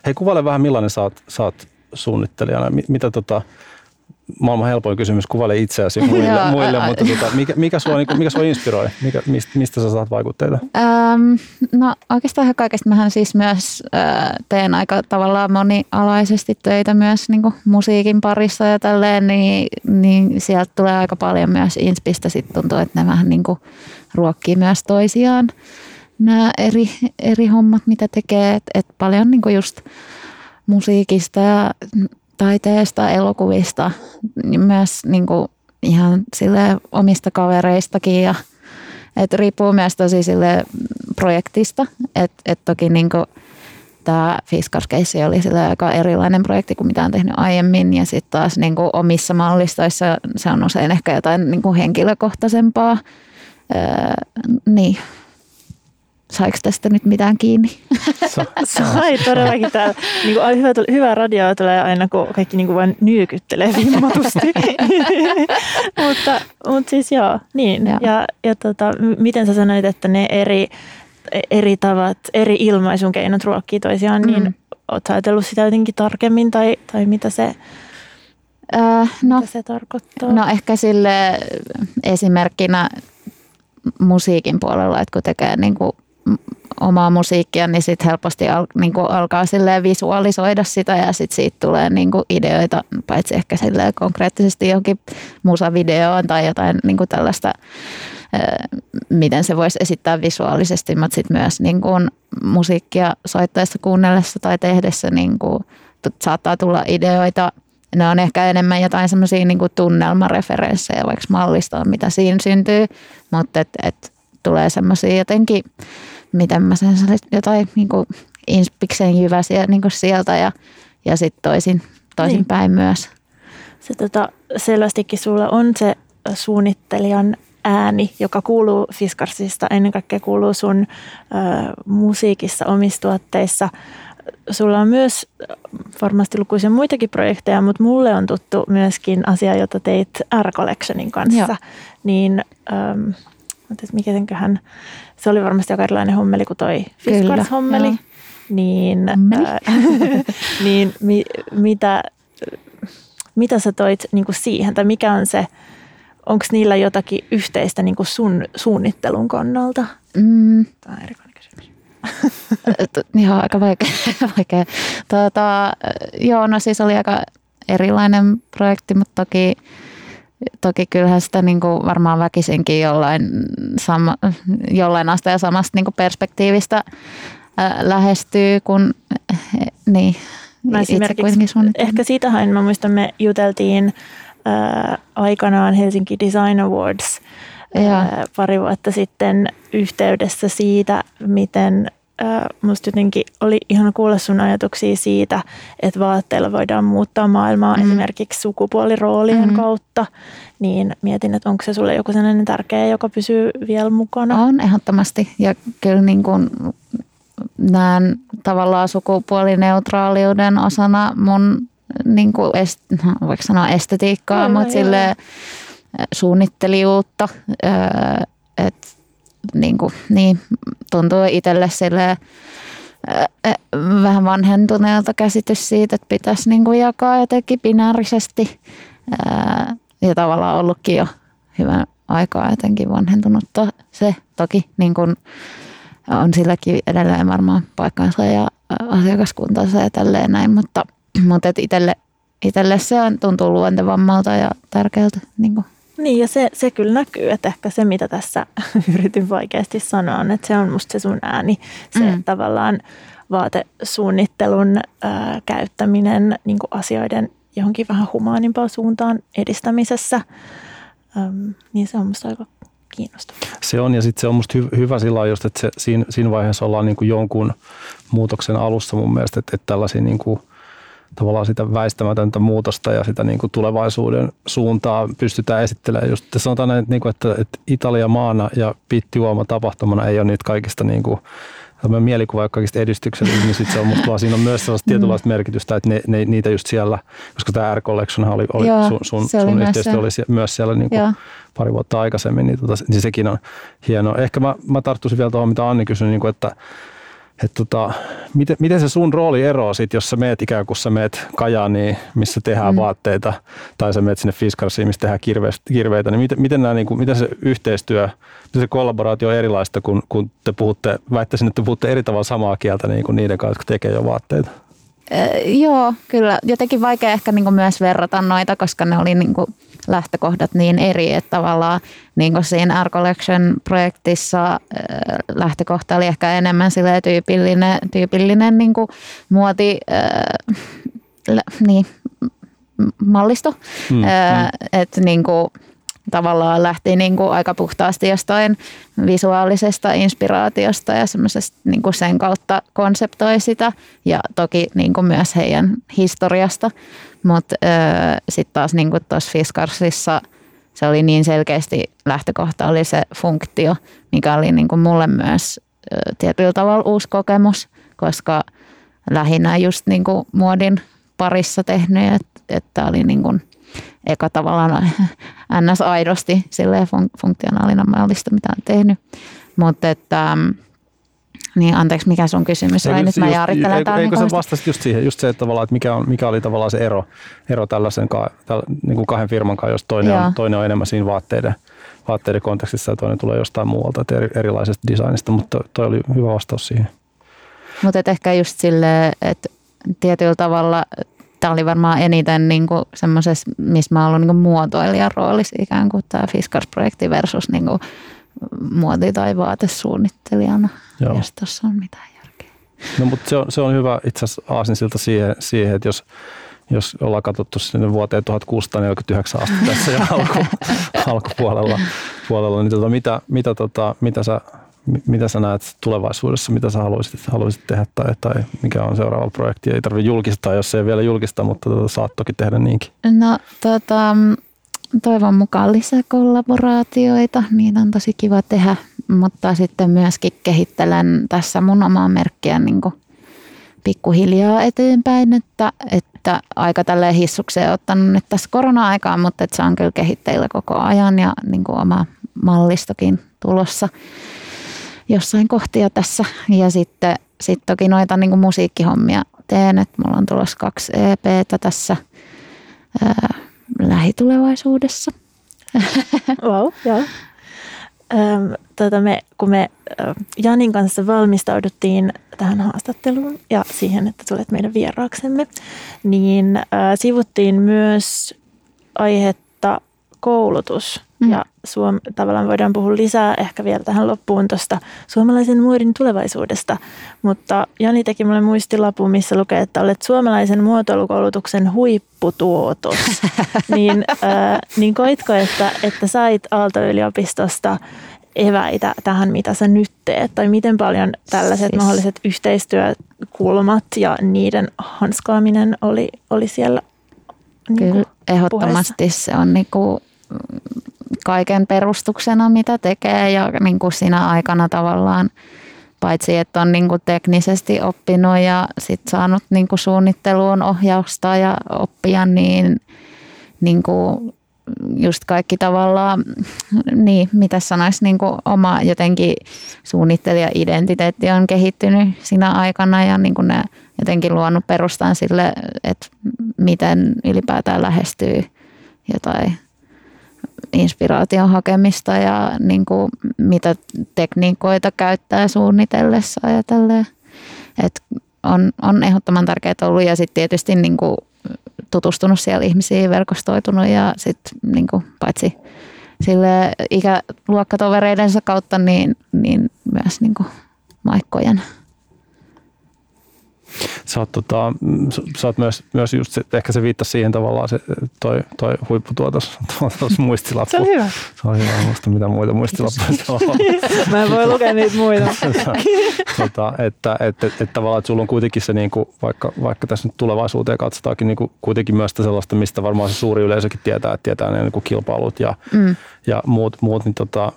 hei kuvaile vähän millainen sä oot, sä oot suunnittelijana. Mitä tota, maailman helpoin kysymys, kuvaile itseäsi muille, muille mutta tota, mikä, mikä, sua, niin, mikä sua inspiroi? Mikä, mistä, mistä sä saat vaikutteita? Ähm, no oikeastaan ihan kaikesta mähän siis myös äh, teen aika tavallaan monialaisesti töitä myös niin kuin musiikin parissa ja tälleen, niin, niin sieltä tulee aika paljon myös inspistä. Sitten tuntuu, että ne vähän niin kuin ruokkii myös toisiaan nämä eri, eri hommat, mitä tekee. Et, et paljon niin kuin just musiikista ja taiteesta, elokuvista, niin myös niin kuin ihan sille omista kavereistakin ja et riippuu myös tosi sille projektista, että et toki niin kuin tämä Fiskars-keissi oli sille aika erilainen projekti kuin mitä on tehnyt aiemmin ja sitten taas niin kuin omissa mallistoissa se on usein ehkä jotain niin kuin henkilökohtaisempaa. Öö, niin, Saiko tästä nyt mitään kiinni? *laughs* Sa- *laughs* Sai todellakin. Täällä, niin kuin, hyvä, hyvää radioa tulee aina, kun kaikki niin kuin vain nyökyttelee vimmatusti. *laughs* mutta, mutta siis joo, niin. Ja, ja, ja tota, miten sä sanoit, että ne eri, eri tavat, eri ilmaisun keinot ruokkii toisiaan, niin mm. niin ootko ajatellut sitä jotenkin tarkemmin tai, tai mitä se... Äh, no, mitä se tarkoittaa? No ehkä sille esimerkkinä musiikin puolella, että kun tekee niin kuin omaa musiikkia, niin sitten helposti al, niin kuin alkaa visualisoida sitä ja sitten siitä tulee niin kuin ideoita, paitsi ehkä konkreettisesti johonkin musavideoon tai jotain niin kuin tällaista, miten se voisi esittää visuaalisesti, mutta sitten myös niin kuin musiikkia soittaessa, kuunnellessa tai tehdessä niin kuin, saattaa tulla ideoita. Ne on ehkä enemmän jotain semmoisia niin tunnelmareferenssejä vaikka mallistoon, mitä siinä syntyy, mutta et, et tulee semmoisia jotenkin miten mä sen jotain niin kuin inspiksen jyväsiä niin kuin sieltä ja, ja sitten toisin, toisin niin. päin myös. Se, tota, selvästikin sulla on se suunnittelijan ääni, joka kuuluu Fiskarsista, ennen kaikkea kuuluu sun ö, musiikissa, omissa tuotteissa. Sulla on myös varmasti lukuisia muitakin projekteja, mutta mulle on tuttu myöskin asia, jota teit R-Collectionin kanssa. Joo. Niin, ähm, mikä senköhän se oli varmasti aika erilainen hommeli kuin toi Fiskars-hommeli. Niin, äh, *laughs* niin mi, mitä, mitä sä toit niin kuin siihen, tai mikä on se, onko niillä jotakin yhteistä niin kuin sun suunnittelun kannalta? Mm. Tämä on erikoinen kysymys. *laughs* Joo, aika vaikea. *laughs* vaikea. Tuota, joo, no siis oli aika erilainen projekti, mutta toki, toki kyllähän sitä niin kuin varmaan väkisinkin jollain, sama, jollain asteella samasta niin kuin perspektiivistä lähestyy, kun niin, Mä esimerkiksi, ehkä siitähän mä muistan, me juteltiin ää, aikanaan Helsinki Design Awards ää, pari vuotta sitten yhteydessä siitä, miten musta jotenkin oli ihan kuulla sun ajatuksia siitä, että vaatteilla voidaan muuttaa maailmaa mm. esimerkiksi sukupuoliroolien mm. kautta, niin mietin, että onko se sulle joku sellainen tärkeä, joka pysyy vielä mukana? On ehdottomasti ja kyllä niin kuin näen tavallaan sukupuolineutraaliuden osana mun niin kuin est, voiko sanoa estetiikkaa, Aivan, mutta sille suunnittelijuutta, että niin, kuin, niin tuntuu itselle sille vähän vanhentuneelta käsitys siitä, että pitäisi niin kuin jakaa jotenkin binäärisesti ja tavallaan ollutkin jo hyvän aikaa jotenkin vanhentunutta se toki niin kuin on silläkin edelleen varmaan paikkansa ja asiakaskuntansa ja tälleen näin, mutta, *clears throat* mutta itselle, itselle se on, tuntuu luontevammalta ja tärkeältä. Niin, kuin. Niin ja se, se kyllä näkyy, että ehkä se mitä tässä *laughs* yritin vaikeasti sanoa on, että se on musta se sun ääni, se mm. tavallaan vaatesuunnittelun ää, käyttäminen niin asioiden johonkin vähän humaanimpaan suuntaan edistämisessä, Öm, niin se on musta aika kiinnostavaa. Se on ja sitten se on musta hy- hyvä sillä just, että se, siinä, siinä vaiheessa ollaan niin kuin jonkun muutoksen alussa mun mielestä, että, että tällaisia niin kuin, tavallaan sitä väistämätöntä muutosta ja sitä niin kuin tulevaisuuden suuntaa pystytään esittelemään. Just sanotaan näin, että, niin kuin, että, että Italia maana ja Pittiuoma tapahtumana ei ole niitä kaikista niin kuin, tämmöinen mielikuva kaikista edistyksellistä, niin sit se on musta vaan, siinä on myös sellaista mm. tietynlaista merkitystä, että ne, ne, niitä just siellä, koska tämä R-Collection oli, oli Joo, sun, sun, sun yhteistyö oli myös siellä niin kuin pari vuotta aikaisemmin, niin, tota, niin sekin on hienoa. Ehkä mä, mä tarttuisin vielä tuohon, mitä Anni kysyi, niin kuin, että että tota, miten, miten se sun rooli eroaa sit, jos sä meet ikään kuin sä meet Kajaaniin, missä tehdään mm. vaatteita, tai sä meet sinne Fiskarsiin, missä tehdään kirveitä, niin miten, miten, nämä, niin kuin, miten se yhteistyö, miten se kollaboraatio on erilaista, kun, kun te puhutte, väittäisin, että te puhutte eri tavalla samaa kieltä niin kuin niiden kanssa, jotka tekee jo vaatteita? joo, kyllä. Jotenkin vaikea ehkä niin myös verrata noita, koska ne oli niin kuin lähtökohdat niin eri, että tavallaan niin kuin siinä R Collection-projektissa lähtökohta oli ehkä enemmän tyypillinen, tyypillinen niin kuin muoti, äh, niin, mallisto. Mm, mm. Että niin kuin, tavallaan lähti niin kuin aika puhtaasti jostain visuaalisesta inspiraatiosta ja semmoisesta niin kuin sen kautta konseptoi sitä ja toki niin kuin myös heidän historiasta. Mutta sitten taas niin tuossa Fiskarsissa se oli niin selkeästi lähtökohta oli se funktio, mikä oli niin kuin mulle myös ö, tietyllä tavalla uusi kokemus, koska lähinnä just niin kuin muodin parissa tehnyt, että, että oli niin kuin eka tavallaan *laughs* ns. aidosti silleen fun- funktionaalina mallista, mitä on tehnyt. Mutta että, niin anteeksi, mikä sun kysymys oli? Nyt mä jaarittelen eikö, eikö niin se vastasit just siihen, just se, että, tavallaan, että mikä, on, mikä oli tavallaan se ero, ero tällaisen tällä, niin kuin kahden firman kanssa, jos toinen on, toinen on enemmän siinä vaatteiden, vaatteiden kontekstissa ja toinen tulee jostain muualta, että eri, erilaisesta designista, mutta toi oli hyvä vastaus siihen. Mutta ehkä just silleen, että tietyllä tavalla tämä oli varmaan eniten niin semmoisessa, missä mä ollut niin muotoilijan roolissa ikään kuin tämä Fiskars-projekti versus niin kuin muoti- tai vaatesuunnittelijana, Joo. jos tuossa on mitään järkeä. No mutta se on, se on hyvä itse asiassa aasinsilta siihen, siihen, että jos, jos ollaan katsottu sinne vuoteen 1649 asti tässä jo alku, *laughs* alkupuolella, puolella, niin tota, mitä, mitä, tota, mitä sä mitä sä näet tulevaisuudessa, mitä sä haluaisit, haluaisit tehdä tai, tai mikä on seuraava projekti? Ei tarvitse julkistaa, jos ei vielä julkista, mutta tota, saat toki tehdä niinkin. No tota, toivon mukaan lisää kollaboraatioita, niitä on tosi kiva tehdä, mutta sitten myöskin kehittelen tässä mun omaa merkkiä niin pikkuhiljaa eteenpäin, että, että aika tälleen hissukseen ottanut nyt tässä korona-aikaan, mutta että se on kyllä kehitteillä koko ajan ja niin kuin oma mallistokin tulossa jossain kohtia tässä. Ja sitten sit toki noita niin kuin musiikkihommia teen, että mulla on tulossa kaksi EPtä tässä ää, lähitulevaisuudessa. Wow, joo. Öm, tota me, kun me Janin kanssa valmistauduttiin tähän haastatteluun ja siihen, että tulet meidän vieraaksemme, niin äh, sivuttiin myös aihetta koulutus. Mm. Ja suom, tavallaan voidaan puhua lisää ehkä vielä tähän loppuun tuosta suomalaisen muodin tulevaisuudesta. Mutta Jani teki mulle muistilapun, missä lukee, että olet suomalaisen muotoilukoulutuksen huipputuotos. *laughs* niin, äh, niin koitko, että, että sait Aalto-yliopistosta eväitä tähän, mitä sä nyt teet? Tai miten paljon tällaiset siis. mahdolliset yhteistyökulmat ja niiden hanskaaminen oli, oli siellä niin Kyllä, ehdottomasti puheessa? se on niin kuin kaiken perustuksena, mitä tekee. Ja niin kuin siinä aikana tavallaan paitsi että on niin kuin teknisesti oppinut ja sit saanut niin kuin suunnitteluun ohjausta ja oppia, niin, niin kuin just kaikki tavallaan, niin mitä sanoisi, niin kuin oma jotenkin suunnittelijaidentiteetti on kehittynyt siinä aikana ja niin kuin ne jotenkin luonut perustan sille, että miten ylipäätään lähestyy jotain inspiraation hakemista ja niin kuin mitä tekniikoita käyttää suunnitellessa ja. Et on, on ehdottoman tärkeää ollut ja sitten tietysti niin kuin tutustunut siellä ihmisiin, verkostoitunut ja sitten niin kuin paitsi sille ikäluokkatovereidensa kautta, niin, niin myös niin kuin maikkojen sä oot, tota, sä oot myös, myös just se, ehkä se viittasi siihen tavallaan se, toi, toi huipputuotos *laughs* tuossa muistilappu. Se on hyvä. Se on hyvä, muista mitä muita muistilappuja *laughs* se on. Mä en voi lukea niitä muita. *laughs* tota, että, että, että, että tavallaan, että sulla on kuitenkin se, niin kuin, vaikka, vaikka tässä nyt tulevaisuuteen katsotaankin niin kuin, kuitenkin myös sellaista, mistä varmaan se suuri yleisökin tietää, että tietää ne niin kuin kilpailut ja, mm. ja muut, muut niin tota,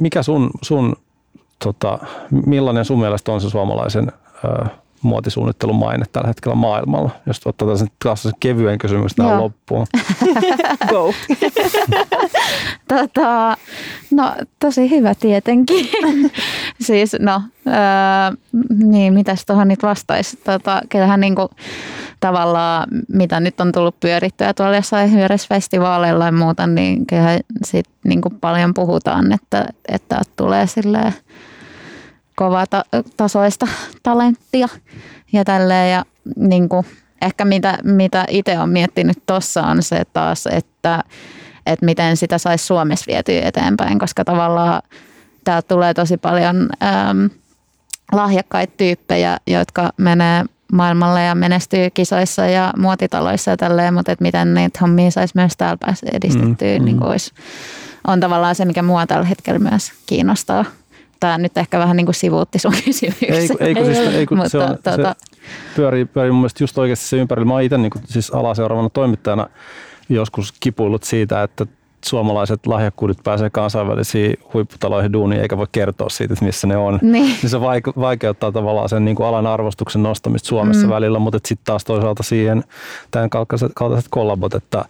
mikä sun, sun tota, millainen sun mielestä on se suomalaisen muotisuunnittelun maine tällä hetkellä maailmalla? Jos ottaa sen klassisen kevyen kysymyksen tähän loppuun. *laughs* Go. *laughs* tota, no tosi hyvä tietenkin. *laughs* siis no, öö, niin mitäs tuohon nyt vastaisi? Tota, kyllähän niinku, tavallaan, mitä nyt on tullut pyörittyä tuolla jossain festivaaleilla ja muuta, niin kyllähän sit niinku paljon puhutaan, että, että tulee silleen kovatasoista talenttia ja tälleen. Ja niin kuin, ehkä mitä, mitä itse olen miettinyt tuossa on se taas, että, että miten sitä saisi Suomessa vietyä eteenpäin, koska tavallaan täältä tulee tosi paljon äm, lahjakkaita tyyppejä, jotka menee maailmalle ja menestyy kisoissa ja muotitaloissa ja tälleen, mutta että miten niitä hommia saisi myös täällä päästä edistettyä, mm, niin mm. olisi, on tavallaan se, mikä mua tällä hetkellä myös kiinnostaa tämä nyt ehkä vähän niin kuin sivuutti sun kysymyksen. Ei, ei, ei, siis, ei kun Mutta, se, on, tuota... se pyörii, pyörii mun mielestä just oikeasti se ympärillä. Mä oon itse niin kuin, siis alaseuraavana toimittajana joskus kipuillut siitä, että suomalaiset lahjakkuudet pääsee kansainvälisiin huipputaloihin duuniin eikä voi kertoa siitä, että missä ne on. Niin, niin se vaikeuttaa tavallaan sen niin kuin alan arvostuksen nostamista Suomessa mm. välillä, mutta sitten taas toisaalta siihen tämän kaltaiset, kaltaiset kollabot, että,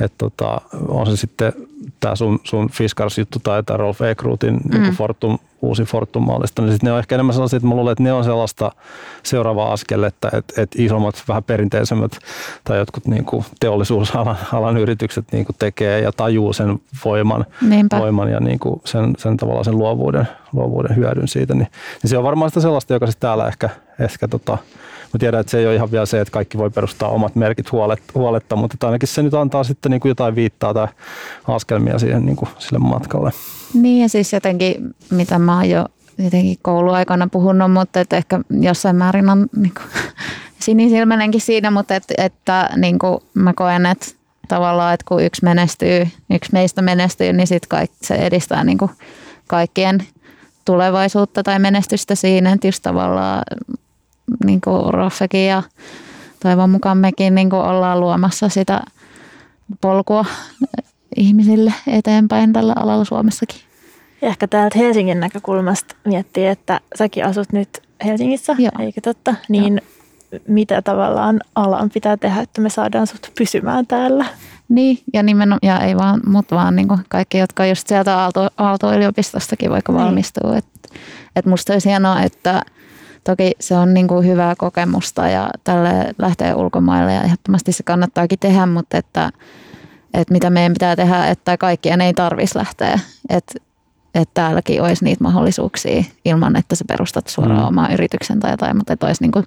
että tota, on se sitten tämä sun, sun Fiskars-juttu tai tämä Rolf Ekruutin mm. niin Fortum uusi Fortum-mallista, niin sitten ne on ehkä enemmän sellaisia, että mä luulen, että ne on sellaista seuraavaa askel, että, että, isommat, vähän perinteisemmät tai jotkut niin kuin teollisuusalan alan yritykset niin kuin tekee ja tajuu sen voiman, voiman ja niin kuin sen, sen tavallaan sen luovuuden, luovuuden hyödyn siitä, niin, niin se on varmaan sitä sellaista, joka sitten täällä ehkä, ehkä tota, Mä tiedän, että se ei ole ihan vielä se, että kaikki voi perustaa omat merkit huoletta, mutta ainakin se nyt antaa sitten niin kuin jotain viittaa tai askelmia siihen niin kuin sille matkalle. Niin ja siis jotenkin, mitä mä oon jo jotenkin kouluaikana puhunut, mutta että ehkä jossain määrin on *laughs* niin kuin, sinisilmäinenkin siinä, mutta että, että niin kuin mä koen, että tavallaan, että kun yksi menestyy, yksi meistä menestyy, niin sitten kaikki, se edistää niin kuin kaikkien tulevaisuutta tai menestystä siinä, että just tavallaan niin kuin Roffekin ja toivon mukaan mekin niin kuin ollaan luomassa sitä polkua ihmisille eteenpäin tällä alalla Suomessakin. Ja ehkä täältä Helsingin näkökulmasta miettii, että säkin asut nyt Helsingissä, Joo. eikö totta? Niin Joo. mitä tavallaan alan pitää tehdä, että me saadaan sut pysymään täällä? Niin, ja nimenomaan, ja ei vaan mut vaan niin kaikki, jotka just sieltä Aalto, Aalto-yliopistostakin vaikka niin. valmistuu. Että et musta olisi hienoa, että toki se on niin kuin hyvää kokemusta ja tälle lähtee ulkomaille ja ehdottomasti se kannattaakin tehdä, mutta että, että mitä meidän pitää tehdä, että kaikkien ei tarvitsisi lähteä. Että että täälläkin olisi niitä mahdollisuuksia ilman, että sä perustat suoraan mm. omaa yrityksen tai jotain, mutta että olisi niin kuin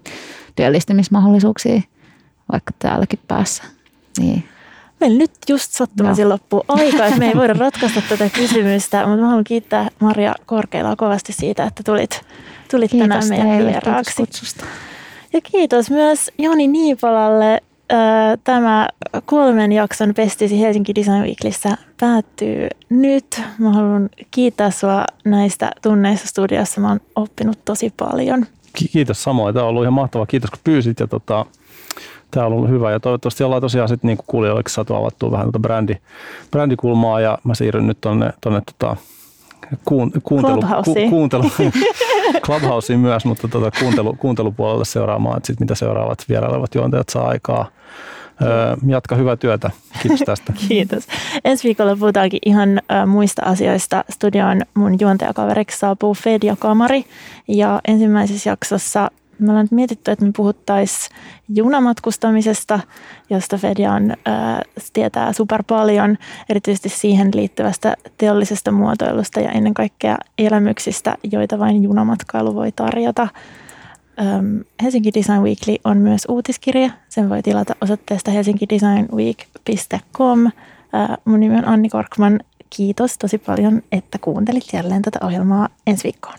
työllistymismahdollisuuksia vaikka täälläkin päässä. Niin. Meillä nyt just sattumasi no. loppu aika, että me ei voida *laughs* ratkaista tätä kysymystä, mutta mä haluan kiittää Maria Korkeilaa kovasti siitä, että tulit, tulit kiitos tänään meidän vieraaksi. Ja kiitos myös Joni Niipalalle. Tämä kolmen jakson Pestisi Helsinki Design Weeklissä päättyy nyt. Mä haluan kiittää sua näistä tunneista studiossa. Mä oon oppinut tosi paljon. Kiitos samoin. Tämä on ollut ihan mahtavaa. Kiitos kun pyysit. Ja tota, tämä on ollut hyvä ja toivottavasti ollaan tosiaan sitten niin kuulijoillekin saatu avattua vähän tuota brändi, brändikulmaa ja mä siirryn nyt tuonne tonne tota, kuun, kuuntelu, ku, kuuntelu, *laughs* Clubhouseen myös, mutta tuota, kuuntelu, kuuntelupuolelle seuraamaan, että sit mitä seuraavat vierailevat juontajat saa aikaa. Öö, jatka hyvää työtä. Kiitos tästä. *laughs* Kiitos. Ensi viikolla puhutaankin ihan ö, muista asioista. Studioon mun juontajakaveriksi saapuu Fedia Kamari ja ensimmäisessä jaksossa me ollaan mietitty, että me puhuttaisiin junamatkustamisesta, josta Fedian ää, tietää super paljon, erityisesti siihen liittyvästä teollisesta muotoilusta ja ennen kaikkea elämyksistä, joita vain junamatkailu voi tarjota. Ähm, Helsinki Design Weekly on myös uutiskirja. Sen voi tilata osoitteesta helsinkidesignweek.com. Äh, mun nimi on Anni Korkman. Kiitos tosi paljon, että kuuntelit jälleen tätä ohjelmaa ensi viikkoon.